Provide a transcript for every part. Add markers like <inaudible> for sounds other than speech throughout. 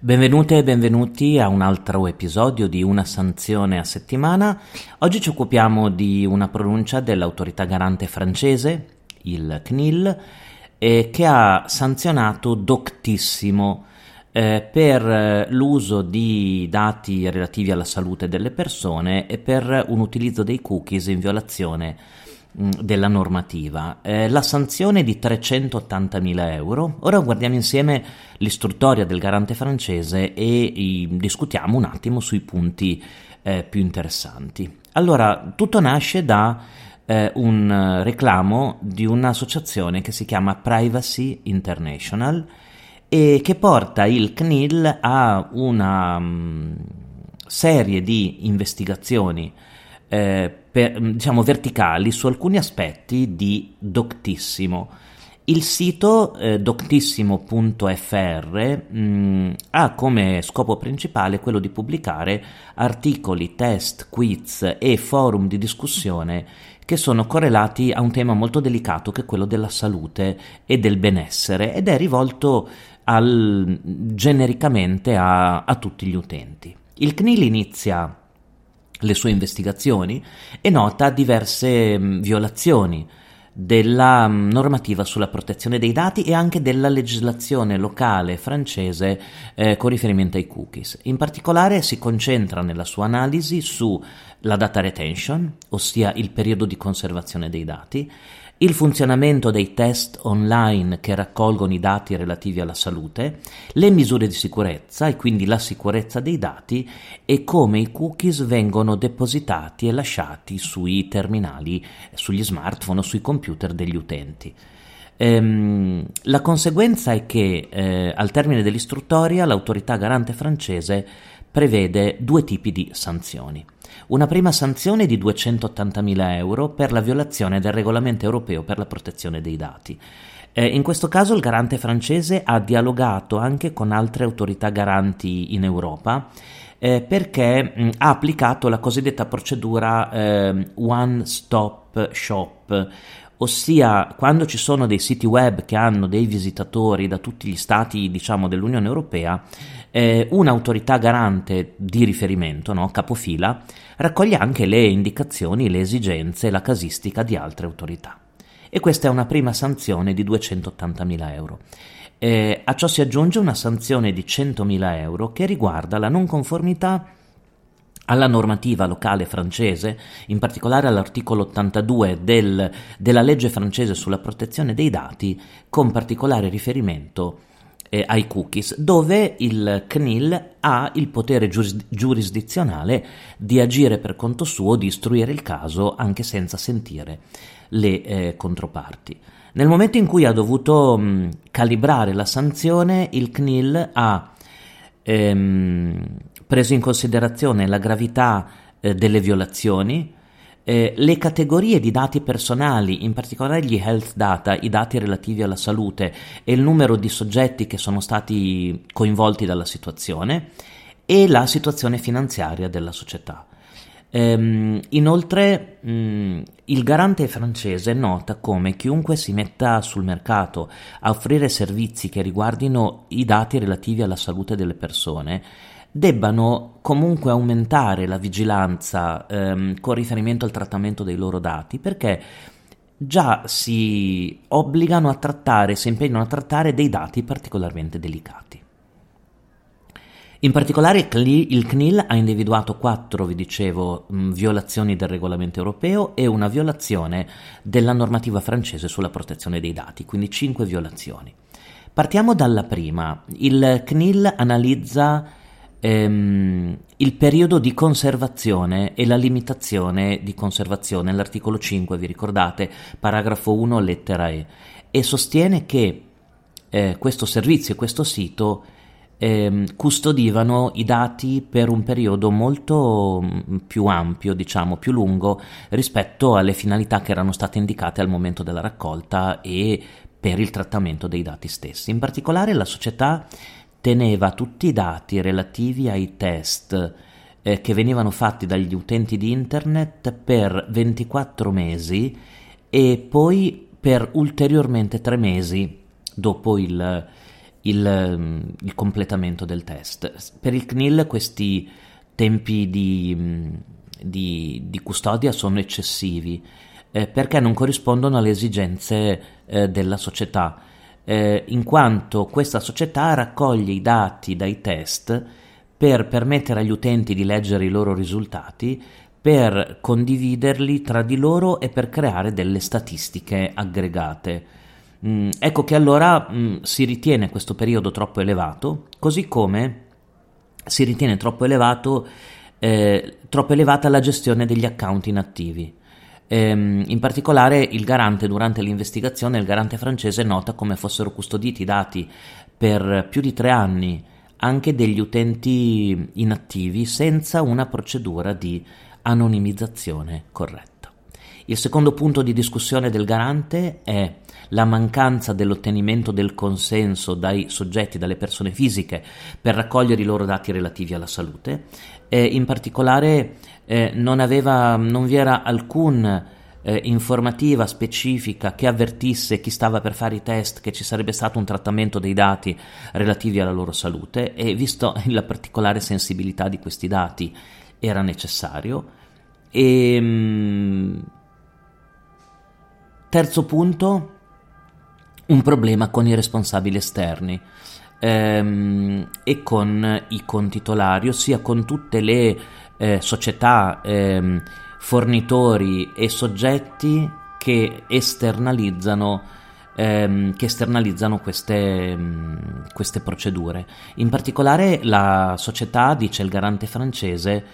Benvenute e benvenuti a un altro episodio di Una sanzione a settimana. Oggi ci occupiamo di una pronuncia dell'autorità garante francese, il CNIL, eh, che ha sanzionato doctissimo eh, per eh, l'uso di dati relativi alla salute delle persone e per un utilizzo dei cookies in violazione della normativa. Eh, la sanzione è di 380.000 euro. Ora guardiamo insieme l'istruttoria del garante francese e i, discutiamo un attimo sui punti eh, più interessanti. Allora, tutto nasce da eh, un reclamo di un'associazione che si chiama Privacy International e che porta il CNIL a una um, serie di investigazioni eh, per, diciamo verticali su alcuni aspetti di Doctissimo. Il sito eh, doctissimo.fr mh, mm, ha come scopo principale quello di pubblicare articoli, test, quiz e forum di discussione che sono correlati a un tema molto delicato che è quello della salute e del benessere ed è rivolto al, genericamente a, a tutti gli utenti. Il CNIL inizia le sue investigazioni e nota diverse mh, violazioni della mh, normativa sulla protezione dei dati e anche della legislazione locale francese eh, con riferimento ai cookies. In particolare si concentra nella sua analisi sulla data retention, ossia il periodo di conservazione dei dati, il funzionamento dei test online che raccolgono i dati relativi alla salute, le misure di sicurezza e quindi la sicurezza dei dati e come i cookies vengono depositati e lasciati sui terminali, sugli smartphone o sui computer degli utenti. Ehm, la conseguenza è che eh, al termine dell'istruttoria l'autorità garante francese prevede due tipi di sanzioni. Una prima sanzione di 280.000 euro per la violazione del regolamento europeo per la protezione dei dati. Eh, in questo caso il garante francese ha dialogato anche con altre autorità garanti in Europa eh, perché mh, ha applicato la cosiddetta procedura eh, One Stop Shop, ossia quando ci sono dei siti web che hanno dei visitatori da tutti gli stati diciamo, dell'Unione Europea, eh, un'autorità garante di riferimento, no, capofila, raccoglie anche le indicazioni, le esigenze, la casistica di altre autorità. E questa è una prima sanzione di 280.000 euro. Eh, a ciò si aggiunge una sanzione di 100.000 euro che riguarda la non conformità alla normativa locale francese, in particolare all'articolo 82 del, della legge francese sulla protezione dei dati, con particolare riferimento eh, ai cookies, dove il CNIL ha il potere giuris- giurisdizionale di agire per conto suo, di istruire il caso anche senza sentire le eh, controparti. Nel momento in cui ha dovuto mh, calibrare la sanzione, il CNIL ha ehm, preso in considerazione la gravità eh, delle violazioni, eh, le categorie di dati personali, in particolare gli health data, i dati relativi alla salute e il numero di soggetti che sono stati coinvolti dalla situazione e la situazione finanziaria della società. Ehm, inoltre, mh, mm, il garante francese nota come chiunque si metta sul mercato a offrire servizi che riguardino i dati relativi alla salute delle persone debbano comunque aumentare la vigilanza ehm, con riferimento al trattamento dei loro dati perché già si obbligano a trattare, si impegnano a trattare dei dati particolarmente delicati. In particolare il CNIL ha individuato quattro, vi dicevo, violazioni del regolamento europeo e una violazione della normativa francese sulla protezione dei dati, quindi cinque violazioni. Partiamo dalla prima. Il CNIL analizza ehm, il periodo di conservazione e la limitazione di conservazione, l'articolo 5, vi ricordate, paragrafo 1, lettera E, e sostiene che eh, questo servizio e questo sito eh, custodivano i dati per un periodo molto mm, più ampio, diciamo più lungo, rispetto alle finalità che erano state indicate al momento della raccolta e per il trattamento dei dati stessi. In particolare la società teneva tutti i dati relativi ai test eh, che venivano fatti dagli utenti di internet per 24 mesi e poi per ulteriormente 3 mesi dopo il, il, il, completamento del test. Per il CNIL questi tempi di, di, di custodia sono eccessivi eh, perché non corrispondono alle esigenze eh, della società, eh, in quanto questa società raccoglie i dati dai test per permettere agli utenti di leggere i loro risultati, per condividerli tra di loro e per creare delle statistiche aggregate. Mm, ecco che allora mm, si ritiene questo periodo troppo elevato, così come si ritiene troppo, elevato, eh, troppo elevata la gestione degli account inattivi. Ehm, in particolare il garante durante l'investigazione, il garante francese nota come fossero custoditi i dati per più di tre anni anche degli utenti inattivi senza una procedura di anonimizzazione corretta. Il secondo punto di discussione del garante è la mancanza dell'ottenimento del consenso dai soggetti, dalle persone fisiche, per raccogliere i loro dati relativi alla salute. Eh, in particolare eh, non, aveva, non vi era alcun eh, informativa specifica che avvertisse chi stava per fare i test che ci sarebbe stato un trattamento dei dati relativi alla loro salute e visto <laughs> la particolare sensibilità di questi dati era necessario. E, ehm, terzo punto, un problema con i responsabili esterni ehm, e con i contitolari, ossia con tutte le eh, società, ehm, fornitori e soggetti che esternalizzano, ehm, che esternalizzano queste, mh, mm, queste procedure. In particolare la società, dice il garante francese,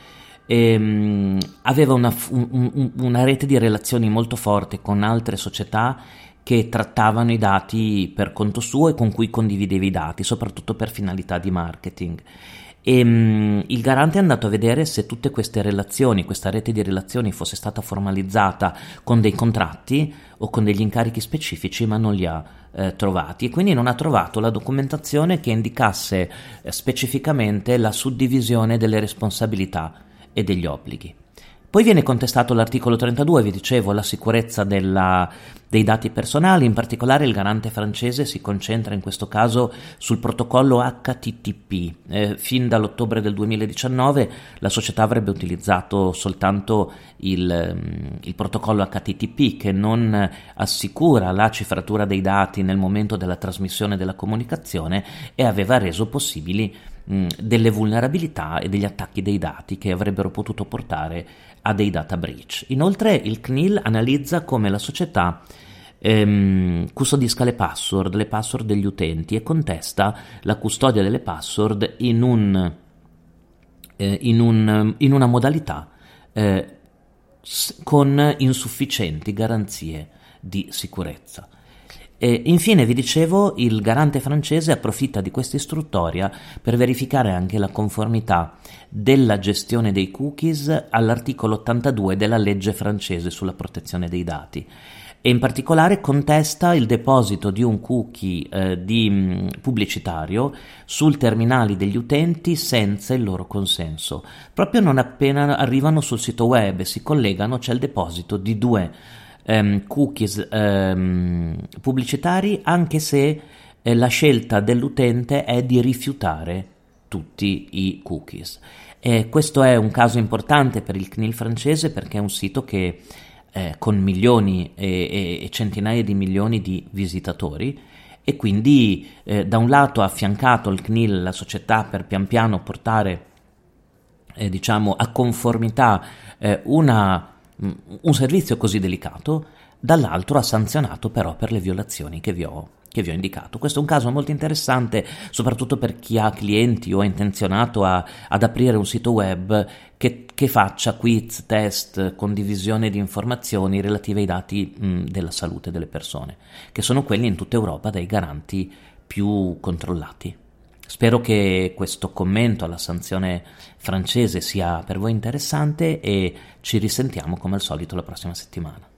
ehm, aveva una, un, una, rete di relazioni molto forte con altre società che trattavano i dati per conto suo e con cui condivideva i dati, soprattutto per finalità di marketing. E um, il garante è andato a vedere se tutte queste relazioni, questa rete di relazioni fosse stata formalizzata con dei contratti o con degli incarichi specifici, ma non li ha eh, trovati e quindi non ha trovato la documentazione che indicasse eh, specificamente la suddivisione delle responsabilità e degli obblighi. Poi viene contestato l'articolo 32, vi dicevo, la sicurezza della, dei dati personali, in particolare il garante francese si concentra in questo caso sul protocollo HTTP. Eh, fin dall'ottobre del 2019 la società avrebbe utilizzato soltanto il, mm, il protocollo HTTP che non assicura la cifratura dei dati nel momento della trasmissione della comunicazione e aveva reso possibili mh, delle vulnerabilità e degli attacchi dei dati che avrebbero potuto portare a dei data breach. Inoltre il CNIL analizza come la società ehm, custodisca le password, le password degli utenti e contesta la custodia delle password in, un, eh, in, un, in una modalità eh, con insufficienti garanzie di sicurezza. E infine, vi dicevo, il garante francese approfitta di questa istruttoria per verificare anche la conformità della gestione dei cookies all'articolo 82 della legge francese sulla protezione dei dati e in particolare contesta il deposito di un cookie eh, di, mm, pubblicitario sul terminali degli utenti senza il loro consenso. Proprio non appena arrivano sul sito web e si collegano c'è il deposito di due um, cookies um, pubblicitari anche se eh, la scelta dell'utente è di rifiutare tutti i cookies. E questo è un caso importante per il CNIL francese perché è un sito che eh, con milioni e, e, centinaia di milioni di visitatori e quindi eh, da un lato ha affiancato il CNIL, la società, per pian piano portare eh, diciamo a conformità eh, una un servizio così delicato, dall'altro ha sanzionato però per le violazioni che vi ho che vi ho indicato. Questo è un caso molto interessante, soprattutto per chi ha clienti o è intenzionato a, ad aprire un sito web che, che, faccia quiz, test, condivisione di informazioni relative ai dati mh, della salute delle persone, che sono quelli in tutta Europa dai garanti più controllati. Spero che questo commento alla sanzione francese sia per voi interessante e ci risentiamo come al solito la prossima settimana.